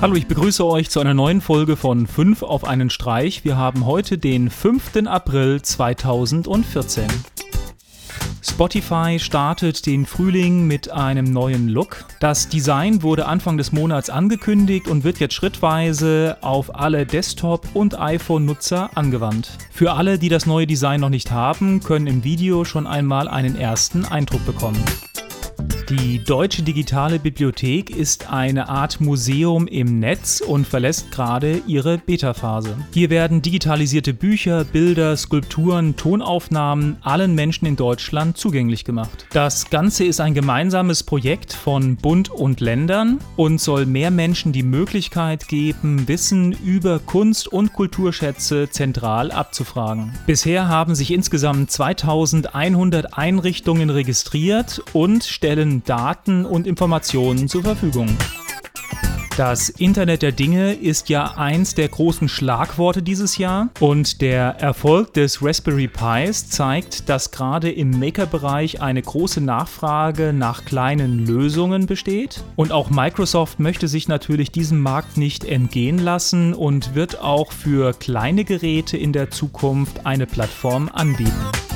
Hallo, ich begrüße euch zu einer neuen Folge von 5 auf einen Streich. Wir haben heute den 5. April 2014. Spotify startet den Frühling mit einem neuen Look. Das Design wurde Anfang des Monats angekündigt und wird jetzt schrittweise auf alle Desktop- und iPhone-Nutzer angewandt. Für alle, die das neue Design noch nicht haben, können im Video schon einmal einen ersten Eindruck bekommen. Die Deutsche Digitale Bibliothek ist eine Art Museum im Netz und verlässt gerade ihre Beta-Phase. Hier werden digitalisierte Bücher, Bilder, Skulpturen, Tonaufnahmen allen Menschen in Deutschland zugänglich gemacht. Das Ganze ist ein gemeinsames Projekt von Bund und Ländern und soll mehr Menschen die Möglichkeit geben, Wissen über Kunst- und Kulturschätze zentral abzufragen. Bisher haben sich insgesamt 2100 Einrichtungen registriert und stellen Daten und Informationen zur Verfügung. Das Internet der Dinge ist ja eins der großen Schlagworte dieses Jahr und der Erfolg des Raspberry Pis zeigt, dass gerade im Maker-Bereich eine große Nachfrage nach kleinen Lösungen besteht. Und auch Microsoft möchte sich natürlich diesem Markt nicht entgehen lassen und wird auch für kleine Geräte in der Zukunft eine Plattform anbieten.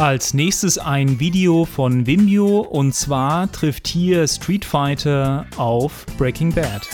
Als nächstes ein Video von Vimeo und zwar trifft hier Street Fighter auf Breaking Bad.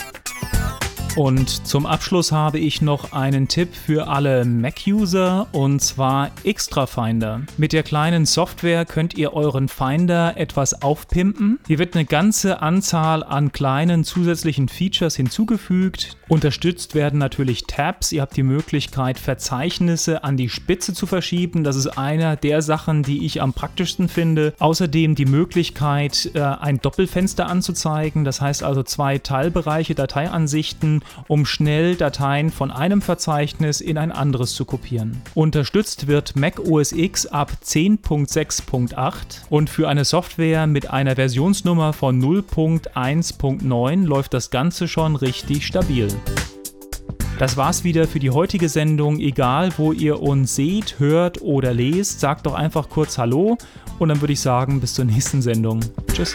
Und zum Abschluss habe ich noch einen Tipp für alle Mac-User und zwar Extra Finder. Mit der kleinen Software könnt ihr euren Finder etwas aufpimpen. Hier wird eine ganze Anzahl an kleinen zusätzlichen Features hinzugefügt. Unterstützt werden natürlich Tabs. Ihr habt die Möglichkeit, Verzeichnisse an die Spitze zu verschieben. Das ist einer der Sachen, die ich am praktischsten finde. Außerdem die Möglichkeit, äh, ein Doppelfenster anzuzeigen. Das heißt also zwei Teilbereiche, Dateiansichten um schnell Dateien von einem Verzeichnis in ein anderes zu kopieren. Unterstützt wird Mac OS X ab 10.6.8 und für eine Software mit einer Versionsnummer von 0.1.9 läuft das Ganze schon richtig stabil. Das war's wieder für die heutige Sendung. Egal, wo ihr uns seht, hört oder lest, sagt doch einfach kurz Hallo und dann würde ich sagen, bis zur nächsten Sendung. Tschüss.